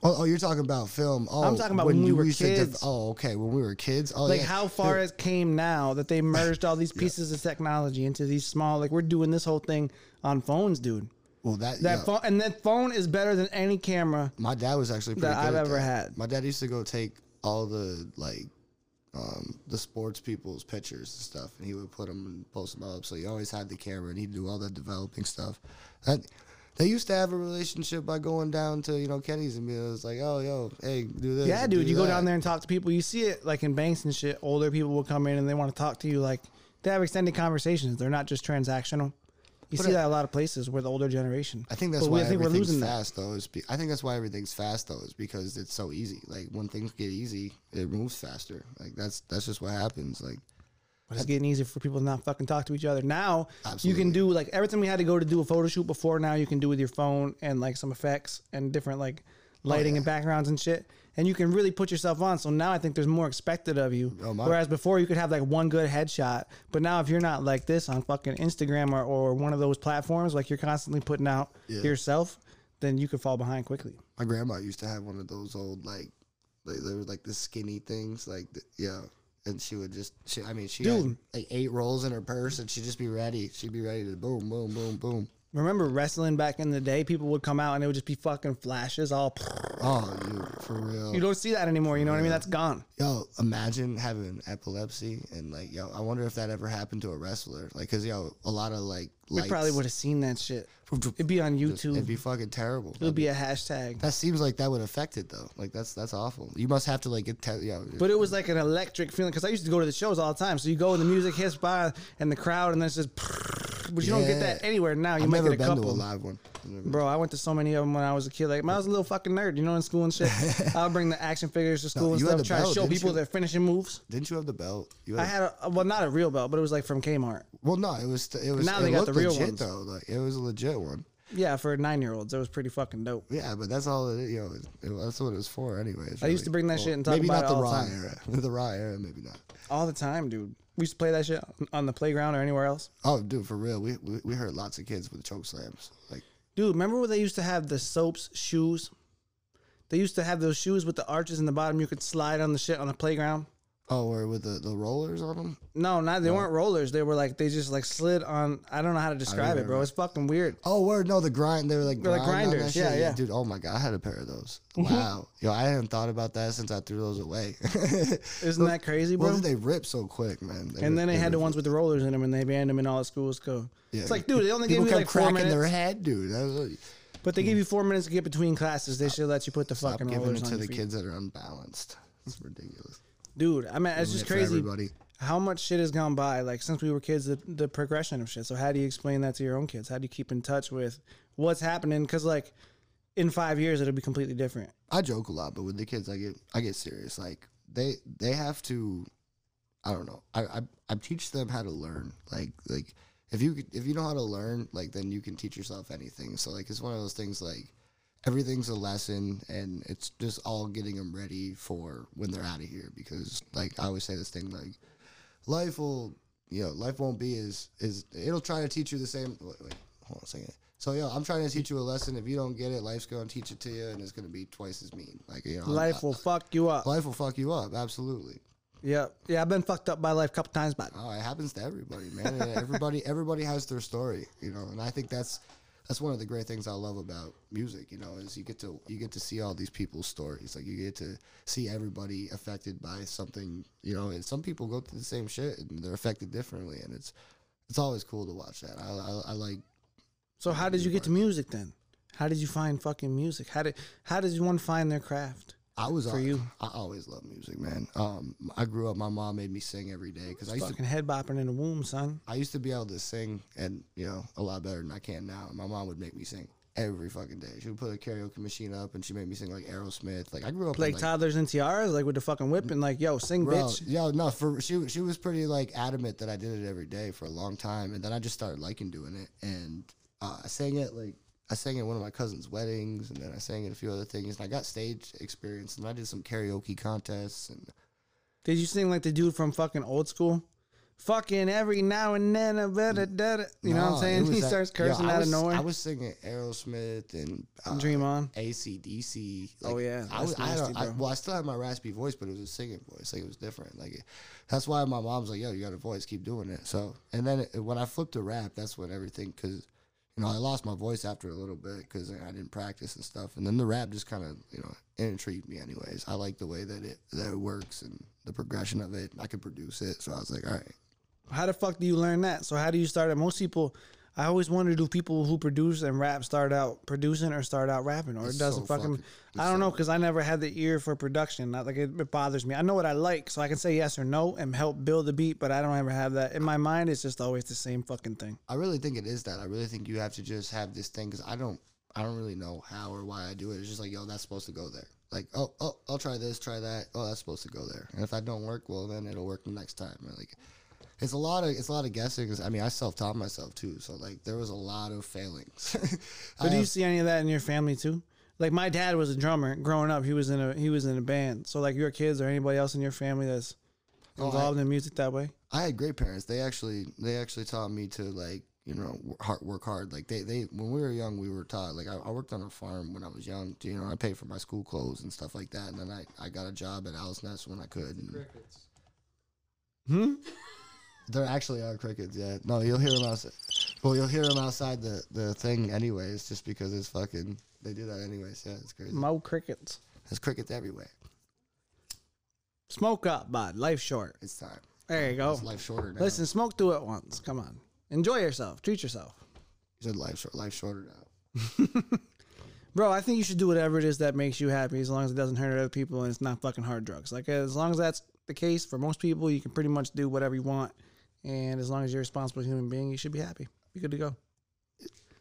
Speaker 2: Oh, oh, you're talking about film. Oh,
Speaker 1: I'm talking about when we
Speaker 2: you
Speaker 1: were
Speaker 2: used to
Speaker 1: kids.
Speaker 2: oh, okay, when we were kids. Oh,
Speaker 1: Like
Speaker 2: yeah.
Speaker 1: how far it came now that they merged all these pieces of technology into these small. Like we're doing this whole thing on phones, dude.
Speaker 2: Well, that
Speaker 1: That
Speaker 2: yeah.
Speaker 1: phone and that phone is better than any camera.
Speaker 2: My dad was actually pretty
Speaker 1: that
Speaker 2: good
Speaker 1: I've
Speaker 2: at
Speaker 1: ever
Speaker 2: that.
Speaker 1: had.
Speaker 2: My dad used to go take all the like um, the sports people's pictures and stuff, and he would put them and post them up. So he always had the camera, and he'd do all the developing stuff. That they used to have a relationship by going down to you know Kenny's and be it was like, oh yo, hey, do this.
Speaker 1: Yeah, dude, you go down there and talk to people. You see it like in banks and shit. Older people will come in and they want to talk to you. Like they have extended conversations. They're not just transactional. You
Speaker 2: But
Speaker 1: see
Speaker 2: I-
Speaker 1: that a lot of places with the older generation.
Speaker 2: I think that's
Speaker 1: But we-
Speaker 2: why
Speaker 1: I think we're
Speaker 2: everything's
Speaker 1: losing that.
Speaker 2: fast though. Is be, I think that's why everything's fast though, is because it's so easy. Like when things get easy, it moves faster. Like that's that's just what happens. Like
Speaker 1: But it's getting easier for people to not fucking talk to each other. Now
Speaker 2: Absolutely.
Speaker 1: you can do like everything we had to go to do a photo shoot before. Now you can do with your phone and like some effects and different like oh, lighting
Speaker 2: Oh, yeah.
Speaker 1: and backgrounds and shit. And you can really put yourself on. So now I think there's more expected of you.
Speaker 2: Oh, my-
Speaker 1: Whereas before you could have like one good headshot, but now if you're not like this on fucking Instagram or, or one of those platforms, like you're constantly putting out
Speaker 2: Yeah.
Speaker 1: yourself, then you could fall behind quickly.
Speaker 2: My grandma used to have one of those old like, like they were like the skinny things, like the, yeah. And she would just, she, I mean, she had like eight rolls in her purse, and she'd just be ready. She'd be ready to boom, boom, boom, boom.
Speaker 1: Remember wrestling back in the day? People would come out and it would just be fucking flashes all.
Speaker 2: Oh, you for real?
Speaker 1: You don't see that anymore. You know what I mean? That's gone.
Speaker 2: Yo, imagine having epilepsy and like, yo, I wonder if that ever happened to a wrestler. Like, cause yo, a lot of like,
Speaker 1: We probably would have seen that shit. It'd be on YouTube.
Speaker 2: It'd be fucking terrible.
Speaker 1: It would be a hashtag.
Speaker 2: That seems like that would affect it though. Like that's that's awful. You must have to like get te- yo.
Speaker 1: But it was like an electric feeling because I used to go to the shows all the time. So you go and the music hits by and the crowd and then it's just. But you don't get
Speaker 2: Yeah.
Speaker 1: that anywhere now. You
Speaker 2: I've
Speaker 1: might
Speaker 2: never
Speaker 1: get a
Speaker 2: been to a
Speaker 1: couple.
Speaker 2: live one. I've never-
Speaker 1: Bro, I went to so many of them when I was a kid. Like, I was a little fucking nerd, you know, in school and shit. I'll bring the action figures to school and
Speaker 2: you had
Speaker 1: stuff,
Speaker 2: the
Speaker 1: try to show
Speaker 2: didn't
Speaker 1: people
Speaker 2: you?
Speaker 1: their finishing moves.
Speaker 2: Didn't you have the belt? You
Speaker 1: I had a well, not a real belt, but it was like from Kmart.
Speaker 2: Well, no, it was. It was.
Speaker 1: Now
Speaker 2: it
Speaker 1: they got
Speaker 2: looked
Speaker 1: the real
Speaker 2: legit
Speaker 1: ones.
Speaker 2: though. Like it was a legit one.
Speaker 1: Yeah, for nine year olds, it was pretty fucking dope.
Speaker 2: Yeah, but that's all. It, you know, it, that's what it was for, anyways.
Speaker 1: I used to bring that shit and talk
Speaker 2: maybe
Speaker 1: about
Speaker 2: not
Speaker 1: it
Speaker 2: the
Speaker 1: all the
Speaker 2: raw
Speaker 1: time.
Speaker 2: era. the raw era, maybe not.
Speaker 1: All the time, dude. We used to play that shit on the playground or anywhere else.
Speaker 2: Oh, dude, for real, we we, we heard lots of kids with choke slams. Like,
Speaker 1: Dude, remember when they used to have the soaps shoes? They used to have those shoes with the arches in the bottom. You could slide on the shit on the playground.
Speaker 2: Oh, or with the, the rollers on them.
Speaker 1: No, not they weren't rollers. They were like they just like slid on. I don't know how to describe it, bro.
Speaker 2: remember.
Speaker 1: It's fucking weird.
Speaker 2: Oh, word, no, the grind. They were like,
Speaker 1: They're like
Speaker 2: grind on that
Speaker 1: grinders,
Speaker 2: shit.
Speaker 1: yeah, yeah.
Speaker 2: dude. Oh my god, I had a pair of those. Wow, yo, I hadn't thought about that since I threw those away.
Speaker 1: Isn't that crazy, bro?
Speaker 2: Why did they rip so quick, man. They
Speaker 1: and then they had the ones with the rollers in them, and they banned them in all the schools.
Speaker 2: Yeah.
Speaker 1: It's like, dude, they only gave
Speaker 2: People
Speaker 1: you
Speaker 2: kept
Speaker 1: like four
Speaker 2: cracking
Speaker 1: minutes.
Speaker 2: their head, dude. That was,
Speaker 1: But they give you four minutes to get between classes. They should let you put the
Speaker 2: Stop
Speaker 1: fucking
Speaker 2: giving
Speaker 1: rollers
Speaker 2: it
Speaker 1: on
Speaker 2: to
Speaker 1: your
Speaker 2: the
Speaker 1: feet.
Speaker 2: kids that are unbalanced. It's ridiculous.
Speaker 1: Dude, I mean, it's just crazy
Speaker 2: everybody.
Speaker 1: how much shit has gone by. Like since we were kids, the, the progression of shit. So how do you explain that to your own kids? How do you keep in touch with what's happening? Because like in five years, it'll be completely different.
Speaker 2: I joke a lot, but with the kids, I get I get serious. Like they they have to. I don't know. I, I I teach them how to learn. Like like if you if you know how to learn, like then you can teach yourself anything. So like it's one of those things like everything's a lesson, and it's just all getting them ready for when they're out of here. Because like I always say this thing like life will you know life won't be as is it'll try to teach you the same. Wait, wait hold on a second. So yeah, I'm trying to teach you a lesson. If you don't get it, life's going to teach it to you, and it's going to be twice as mean. Like you know,
Speaker 1: Life will fuck you up.
Speaker 2: life will fuck you up. Absolutely.
Speaker 1: Yeah, yeah. I've been fucked up by life a couple times, but
Speaker 2: Oh, it happens to everybody, man. Everybody, everybody has their story, you know. And I think that's that's one of the great things I love about music, you know, is you get to you get to see all these people's stories. Like you get to see everybody affected by something, you know. And some people go through the same shit and they're affected differently, and it's it's always cool to watch that. I I, I like
Speaker 1: So how did you get to music then? How did you find fucking music? How did how does one find their craft?
Speaker 2: I was
Speaker 1: For you.
Speaker 2: I always loved music, man. Um, I grew up. My mom made me sing every day because I used to
Speaker 1: Fucking head bopping in the womb, son.
Speaker 2: I used to be able to sing and you know a lot better than I can now. My mom would make me sing every fucking day. She would put a karaoke machine up and she made me sing like Aerosmith. Like I grew up in,
Speaker 1: Like
Speaker 2: like,
Speaker 1: toddlers and tiaras, like with the fucking whip and like, yo, sing,
Speaker 2: bro,
Speaker 1: bitch.
Speaker 2: yo, no, for she she was pretty like adamant that I did it every day for a long time, and then I just started liking doing it, and uh, I sang it like. I sang at one of my cousin's weddings, and then I sang at a few other things. And I got stage experience, and I did some karaoke contests, and
Speaker 1: Did you sing like the dude from fucking old school? Fucking every now and then, better, da- da- you know what I'm saying? He
Speaker 2: that-
Speaker 1: starts cursing
Speaker 2: I
Speaker 1: out
Speaker 2: was-
Speaker 1: of nowhere.
Speaker 2: I was singing Aerosmith and uh,
Speaker 1: Dream on.
Speaker 2: ACDC.
Speaker 1: Oh, yeah,
Speaker 2: I was.
Speaker 1: that's
Speaker 2: I, a- I- well, I still had my raspy voice, but it was a singing voice. Like it was different. Like it, that's why my mom's like, "Yo, you got a voice. Keep doing it." So, and then it, when I flipped to rap, that's when everything because. You know, I lost my voice after a little bit because I didn't practice and stuff, and then the rap just kind of, you know, intrigued me. Anyways, I like the way that it that it works and the progression of it. I could produce it, so I was like, all right,
Speaker 1: How the fuck do you learn that? So how do you start it? Most people, I always wonder, do people who produce and rap start out producing or start out rapping, or it doesn't
Speaker 2: so
Speaker 1: fucking.
Speaker 2: fucking-
Speaker 1: I don't know because I never had the ear for production. Not like it, it bothers me. I know what I like, so I can say yes or no and help build the beat. But I don't ever have that in my mind. It's just always the same fucking thing.
Speaker 2: I really think it is that. I really think you have to just have this thing because I don't, I don't really know how or why I do it. It's just like, yo, that's supposed to go there. Like, oh, oh, I'll try this, try that. Oh, that's supposed to go there. And if that don't work, well, then it'll work the next time. Like, it's a lot of, it's a lot of guessing. I mean, I self taught myself too, so like, there was a lot of failings. I
Speaker 1: But do you
Speaker 2: have-
Speaker 1: see any of that in your family too? Like my dad was a drummer growing up. He was in a he was in a band. So like your kids or anybody else in your family that's
Speaker 2: Oh, I-
Speaker 1: involved in music that way.
Speaker 2: I had great parents. They actually, they actually taught me to like, you know, work hard. Work hard. Like they, they, when we were young, we were taught. Like I, I worked on a farm when I was young. To, you know, I paid for my school clothes and stuff like that. And then I, I got a job at Alice Nest when I could. And
Speaker 3: Crickets.
Speaker 1: Hmm.
Speaker 2: there actually are crickets. Yeah. No, you'll hear them outside. Well, you'll hear them outside the the thing anyways, just because it's fucking. They do that anyways. Yeah, it's crazy.
Speaker 1: Mo crickets.
Speaker 2: There's crickets everywhere.
Speaker 1: Smoke up, bud. Life short.
Speaker 2: It's time.
Speaker 1: There you go.
Speaker 2: It's life shorter now.
Speaker 1: Listen, smoke through it once. Come on. Enjoy yourself. Treat yourself.
Speaker 2: you said life short. Life shorter now.
Speaker 1: Bro, I think you should do whatever it is that makes you happy as long as it doesn't hurt other people and it's not fucking hard drugs. Like, as long as that's the case for most people, you can pretty much do whatever you want. And as long as you're a responsible human being, you should be happy. Be good to go.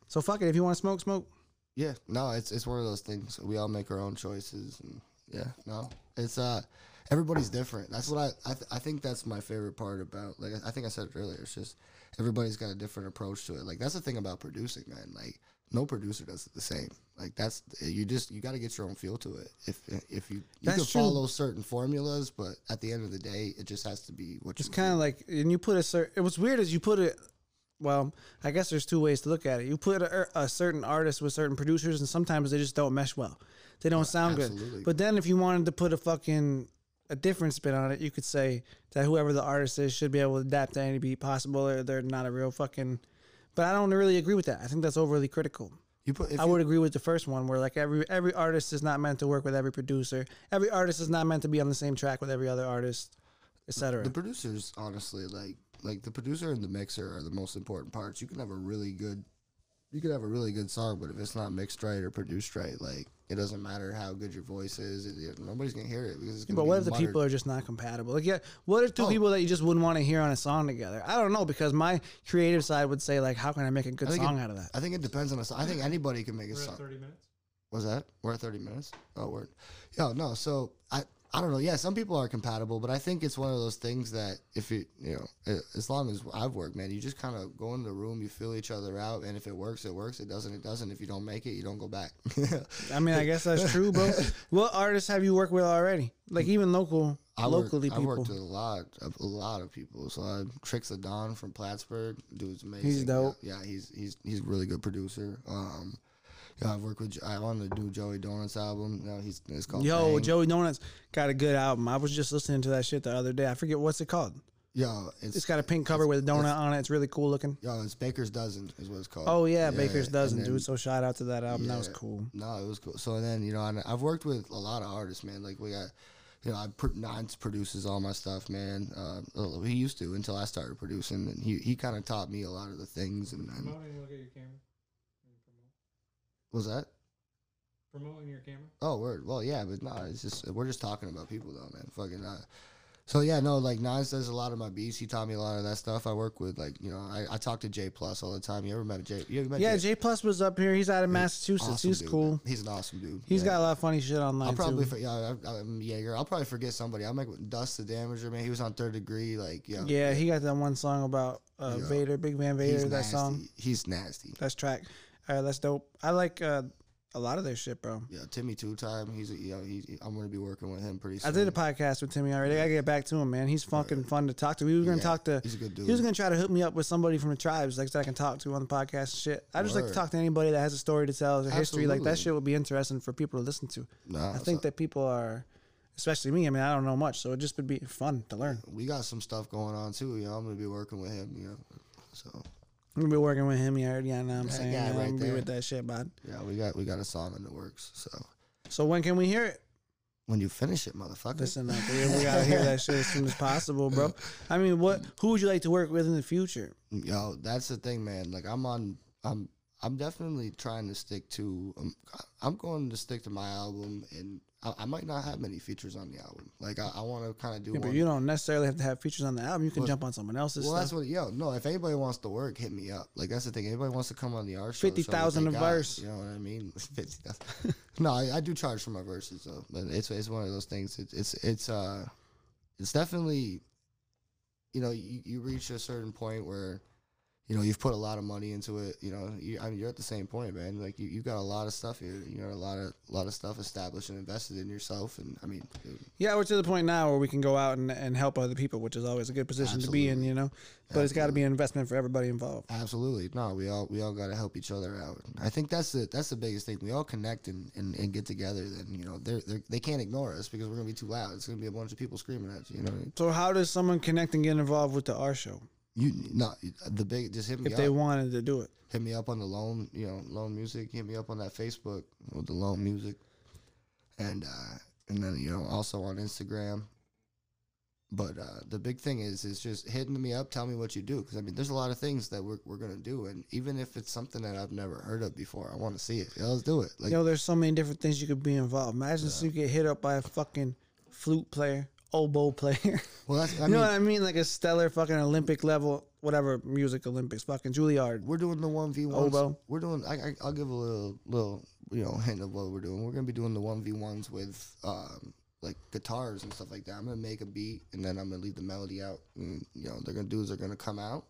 Speaker 1: So, fuck it. If you want to smoke, smoke.
Speaker 2: Yeah, no, it's it's one of those things. We all make our own choices, and yeah, no, it's uh, everybody's different. That's what I I, th- I think that's my favorite part about. Like I think I said it earlier. It's just everybody's got a different approach to it. Like that's the thing about producing, man. Like no producer does it the same. Like that's you just you got to get your own feel to it. If if you you
Speaker 1: That's
Speaker 2: can
Speaker 1: true.
Speaker 2: follow certain formulas, but at the end of the day, it just has to be what
Speaker 1: It's kind of like, and you put a certain, it was weird as you put it, well, I guess there's two ways to look at it. You put a, a certain artist with certain producers, and sometimes they just don't mesh well. They don't sound
Speaker 2: absolutely.
Speaker 1: good. But then if you wanted to put a fucking, a different spin on it, you could say that whoever the artist is should be able to adapt to any beat possible, or they're not a real fucking, but I don't really agree with that. I think that's overly critical.
Speaker 2: you put. If
Speaker 1: I would agree with the first one, where like every every artist is not meant to work with every producer. Every artist is not meant to be on the same track with every other artist, etc.
Speaker 2: The producers, honestly, like like the producer and the mixer are the most important parts. You can have a really good, You could have a really good song, but if it's not mixed right or produced right, like it doesn't matter how good your voice is. It, it- nobody's gonna hear it because it's gonna
Speaker 1: But
Speaker 2: be
Speaker 1: what if the people are just not compatible? Like, yeah, what if two
Speaker 2: Oh.
Speaker 1: people that you just wouldn't want to hear on a song together? I don't know because my creative side would say like, how can I make a good song
Speaker 2: it-
Speaker 1: out of that?
Speaker 2: I think it depends on the song. I think anybody can make a
Speaker 3: We're
Speaker 2: song.
Speaker 3: at 30 minutes.
Speaker 2: Was that? We're at 30 minutes? Oh, we're. Yeah, no. So I, I don't know. Yeah, some people are compatible, but I think it's one of those things that if you, you know, as long as I've worked, man, you just kind of go in the room, you feel each other out, and if it works, it works. It doesn't, it doesn't. If you don't make it, you don't go back.
Speaker 1: I mean, I guess that's true, bro. what artists have you worked with already? Like even local,
Speaker 2: I
Speaker 1: locally
Speaker 2: I
Speaker 1: people.
Speaker 2: worked with a lot, a, a lot of people. So I Tricks the Don from Plattsburgh, dude's amazing.
Speaker 1: He's dope.
Speaker 2: Yeah, yeah, he's he's he's a really good producer. Um, yeah, I've worked with. I on the new Joey Donuts album. You know, he's it's called.
Speaker 1: Yo,
Speaker 2: Bang.
Speaker 1: Joey Donuts got a good album. I was just listening to that shit the other day. I forget what's it called.
Speaker 2: Yo, it's
Speaker 1: It's got a pink cover with a donut on it. It's really cool looking.
Speaker 2: Yo, it's Baker's Dozen is what it's called.
Speaker 1: Oh yeah,
Speaker 2: Yeah,
Speaker 1: Baker's
Speaker 2: and
Speaker 1: Dozen,
Speaker 2: then-
Speaker 1: dude. So shout out to that album. That was cool.
Speaker 2: No, it was cool. So then you know, and I've worked with a lot of artists, man. Like we got, you know, I pr- Nines produces all my stuff, man. Uh, he used to until I started producing, and he he kind of taught me a lot of the things. And, and
Speaker 3: Promoting, look at your camera. And promote.
Speaker 2: Was that?
Speaker 3: Promoting your camera.
Speaker 2: Oh, word. Well, yeah, but no, it's just we're just talking about people though, man. Fucking. Uh, so yeah, no, like Nines does a lot of my beats. He taught me a lot of that stuff. I work with like you know, I, I talk to J Plus all the time. You ever met J? You ever met
Speaker 1: Yeah,
Speaker 2: J?
Speaker 1: J Plus was up here. He's out of Massachusetts.
Speaker 2: Awesome
Speaker 1: He's
Speaker 2: dude,
Speaker 1: cool.
Speaker 2: man. He's an awesome dude.
Speaker 1: He's
Speaker 2: Yeah.
Speaker 1: got a lot of funny shit online
Speaker 2: I'll probably
Speaker 1: too.
Speaker 2: for, yeah, I, I'm Jaeger. I'll probably forget somebody. I'm like Dust the Damager, man. He was on third degree, like yeah.
Speaker 1: yeah, he got that one song about uh,
Speaker 2: Yeah.
Speaker 1: Vader, Big Van Vader.
Speaker 2: he's
Speaker 1: That
Speaker 2: nasty.
Speaker 1: song,
Speaker 2: He's nasty.
Speaker 1: that's track. All right, that's dope. I like uh, a lot of their shit, bro.
Speaker 2: Yeah, Timmy two time. He's a, you know, he, I'm gonna be working with him pretty soon.
Speaker 1: I did a podcast with Timmy already. I gotta get back to him, man. He's fucking fun to talk to. We were gonna
Speaker 2: Yeah,
Speaker 1: talk to.
Speaker 2: He's a good dude.
Speaker 1: He was gonna try to hook me up with somebody from the tribes, like that I can talk to on the podcast and shit. I just like to talk to anybody that has a story to tell, or history. Like that shit would be interesting for people to listen to.
Speaker 2: Nah,
Speaker 1: I think
Speaker 2: so-
Speaker 1: that people are, especially me. I mean, I don't know much, so it just would be fun to learn.
Speaker 2: we got some stuff going on too. You know, I'm gonna be working with him. You know, so
Speaker 1: I'm gonna be working with him. You already, know what I'm
Speaker 2: That
Speaker 1: saying.
Speaker 2: guy right
Speaker 1: gonna be with that shit, bud.
Speaker 2: yeah, we got we got a song in the works. So
Speaker 1: So when can we hear it?
Speaker 2: when you finish it, motherfucker.
Speaker 1: Listen, up there, we gotta hear that shit as soon as possible, bro. I mean, what? Who would you like to work with in the future?
Speaker 2: Yo, that's the thing, man. Like I'm on, I'm, I'm definitely trying to stick to. Um, I'm going to stick to my album, and I, I might not have many features on the album. Like I, I want to kind of do
Speaker 1: Yeah, but you don't necessarily have to have features on the album. You can
Speaker 2: Well-
Speaker 1: jump on someone else's
Speaker 2: well,
Speaker 1: stuff.
Speaker 2: that's what. Yo, no. If anybody wants to work, hit me up. Like that's the thing. Anybody wants to come on the R show, what
Speaker 1: 50,000 a verse.
Speaker 2: You know what I mean? Fifty thousand. no, I, I do charge for my verses though. But it's it's one of those things. It's it's it's uh, it's definitely. You know, you, you reach a certain point where you know, you've put a lot of money into it. You know, you, I mean, you're at the same point, man. Like you, you got a lot of stuff here. You know, a lot of, a lot of stuff established and invested in yourself. And I mean, dude,
Speaker 1: Yeah, we're to the point now where we can go out and, and help other people, which is always a good position to be in, you know. But it's got to be an investment for everybody involved.
Speaker 2: absolutely, no, we all, we all got to help each other out. I think that's the, that's the biggest thing. We all connect and, and, and get together. Then you know, they're, they're, they can't ignore us because we're gonna be too loud. It's gonna be a bunch of people screaming at you. You know, what I mean?
Speaker 1: So how does someone connect and get involved with the R show
Speaker 2: you no, the big, just hit me up.
Speaker 1: if
Speaker 2: up.
Speaker 1: they wanted to do it?
Speaker 2: hit me up on the L0ne, you know, L0ne music. Hit me up on that Facebook with the L0ne music, and uh, and then you know also on Instagram. But uh, the big thing is is just hitting me up, tell me what you do, because I mean, there's a lot of things that we're we're gonna do, and even if it's something that I've never heard of before, I want to see it. Yeah, let's do it. Like,
Speaker 1: Yo, there's so many different things you could be involved. Imagine if you get hit up by a fucking flute player, oboe player.
Speaker 2: well, that's I
Speaker 1: you
Speaker 2: mean,
Speaker 1: know what I mean? Like a stellar fucking Olympic level, whatever music Olympics, fucking Juilliard.
Speaker 2: we're doing the one v.
Speaker 1: Oboe.
Speaker 2: We're doing. I, I I'll give a little little you know hint of what we're doing. We're gonna be doing the one v ones with um like guitars and stuff like that. I'm gonna make a beat and then I'm gonna leave the melody out. And, you know, they're gonna dudes are gonna come out.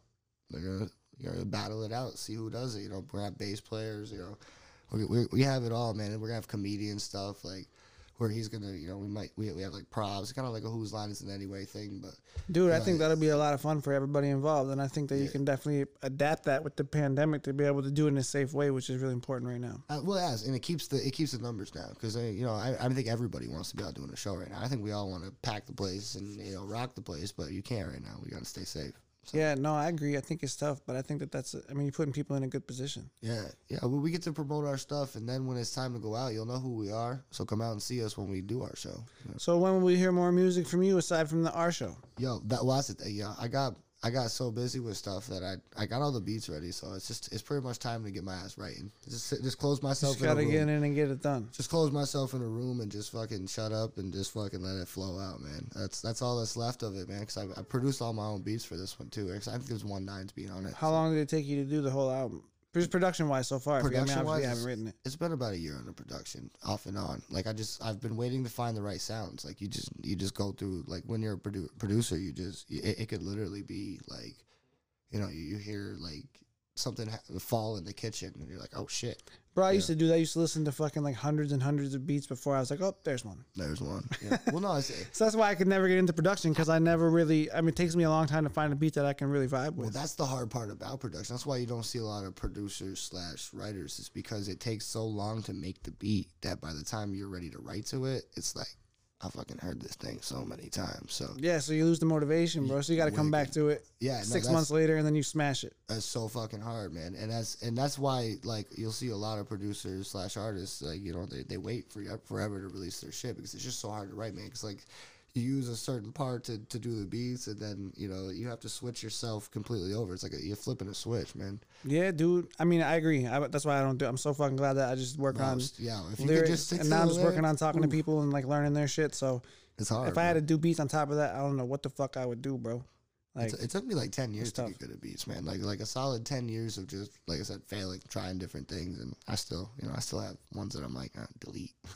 Speaker 2: They're gonna you know battle it out, see who does it. You know, we're gonna have bass players. You know, we we, we have it all, man. We're gonna have comedian stuff like. Where he's gonna, you know, we might we, we have like props, kind of like a whose line is it anyway thing, but
Speaker 1: Dude, I
Speaker 2: Yeah,
Speaker 1: think that'll be a lot of fun for everybody involved. And I think that you can definitely adapt that with the pandemic to be able to do it in a safe way, which is really important right now.
Speaker 2: Uh, well, has, and it keeps the it keeps the numbers down because you know I, I think everybody wants to be out doing a show right now. I think we all want to pack the place and you know rock the place, but you can't right now. We got to stay safe. So,
Speaker 1: Yeah, no, I agree. I think it's tough, but I think that that's, I mean, you're putting people in a good position.
Speaker 2: yeah, yeah. Well, we get to promote our stuff, and then when it's time to go out, you'll know who we are. So come out and see us when we do our show.
Speaker 1: So when will we hear more music from you aside from the R show?
Speaker 2: Yo, that well, it. Yeah, I got I got so busy with stuff that I I got all the beats ready. So it's just it's pretty much time to get my ass writing. Just just close myself
Speaker 1: Just
Speaker 2: in
Speaker 1: gotta
Speaker 2: room.
Speaker 1: get in and get it done.
Speaker 2: Just close myself in a room and just fucking shut up and just fucking let it flow out, man. That's that's all that's left of it, man. Because I, I produced all my own beats for this one too. I think there's one nine's beat on it.
Speaker 1: How long did it take you to do the whole album? Just production wise so far. Production wise,
Speaker 2: it's-
Speaker 1: haven't written it.
Speaker 2: it's been about a year under production, off and on. Like I just, I've been waiting to find the right sounds. Like you just, you just go through. Like when you're a produ- producer, you just, it, it could literally be like, you know, you, you hear like something ha- fall in the kitchen, and you're like, oh shit,
Speaker 1: Bro, I used to do that. I used to listen to fucking like hundreds and hundreds of beats before I was like, oh, there's one.
Speaker 2: there's one. Yeah. well, no,
Speaker 1: So that's why I could never get into production because I never really. I mean, it takes me a long time to find a beat that I can really vibe with.
Speaker 2: Well, that's the hard part about production. That's why you don't see a lot of producers slash writers. Is because it takes so long to make the beat that by the time you're ready to write to it, it's like I fucking heard this thing so many times. So
Speaker 1: yeah, so you lose the motivation, bro. So you got to come back to it
Speaker 2: yeah,
Speaker 1: six
Speaker 2: that's-
Speaker 1: months later and then you smash it.
Speaker 2: That's so fucking hard, man. And that's and that's why like you'll see a lot of producers slash artists like you know they, they wait for forever to release their shit because it's just so hard to write, man. Because like use a certain part to, to do the beats and then you know you have to switch yourself completely over. It's like a, you're flipping a switch, man.
Speaker 1: Yeah, dude. I mean, I agree. I, that's why I don't do. I'm so fucking glad that I just work on
Speaker 2: Most- yeah, if you
Speaker 1: lyrics,
Speaker 2: just
Speaker 1: and now I'm just working on talking to people and like learning their shit. So
Speaker 2: It's hard.
Speaker 1: if I had to do beats on top of that, I don't know what the fuck I would do, bro. Like,
Speaker 2: It, it took me like ten years to
Speaker 1: tough.
Speaker 2: get good at beats, man. Like like a solid ten years of just like I said, failing, trying different things, and I still you know I still have ones that I'm like uh, delete.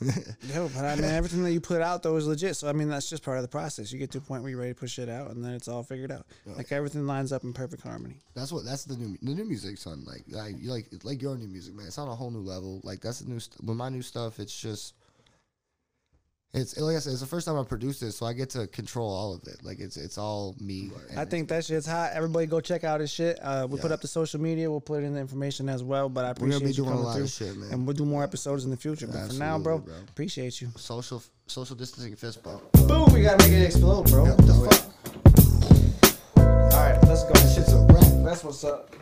Speaker 1: Yo, but I mean, everything that you put out though is legit. So I mean, that's just part of the process. You get to a point where you're ready to push it out, and then it's all figured out. Like everything lines up in perfect harmony.
Speaker 2: That's what that's the new the new music's on like like you like like your new music, man. It's on a whole new level. Like that's the new st- with my new stuff. It's just it's like I said, it's the first time I produced this, so I get to control all of it. Like it's it's all me.
Speaker 1: I think that shit's hot. Everybody go check out his shit. Uh, we put up the social media. We'll put in the information as well. But I
Speaker 2: we're gonna
Speaker 1: appreciate
Speaker 2: be
Speaker 1: you
Speaker 2: doing a lot
Speaker 1: through,
Speaker 2: of shit, man.
Speaker 1: and we'll do more episodes in the future. But for now, bro,
Speaker 2: bro.
Speaker 1: appreciate you.
Speaker 2: social social distancing fist bump.
Speaker 1: Boom! We gotta make it explode, bro.
Speaker 2: Yeah,
Speaker 1: What the fuck? All right, let's go.
Speaker 2: That shit's a wrap.
Speaker 1: That's what's up.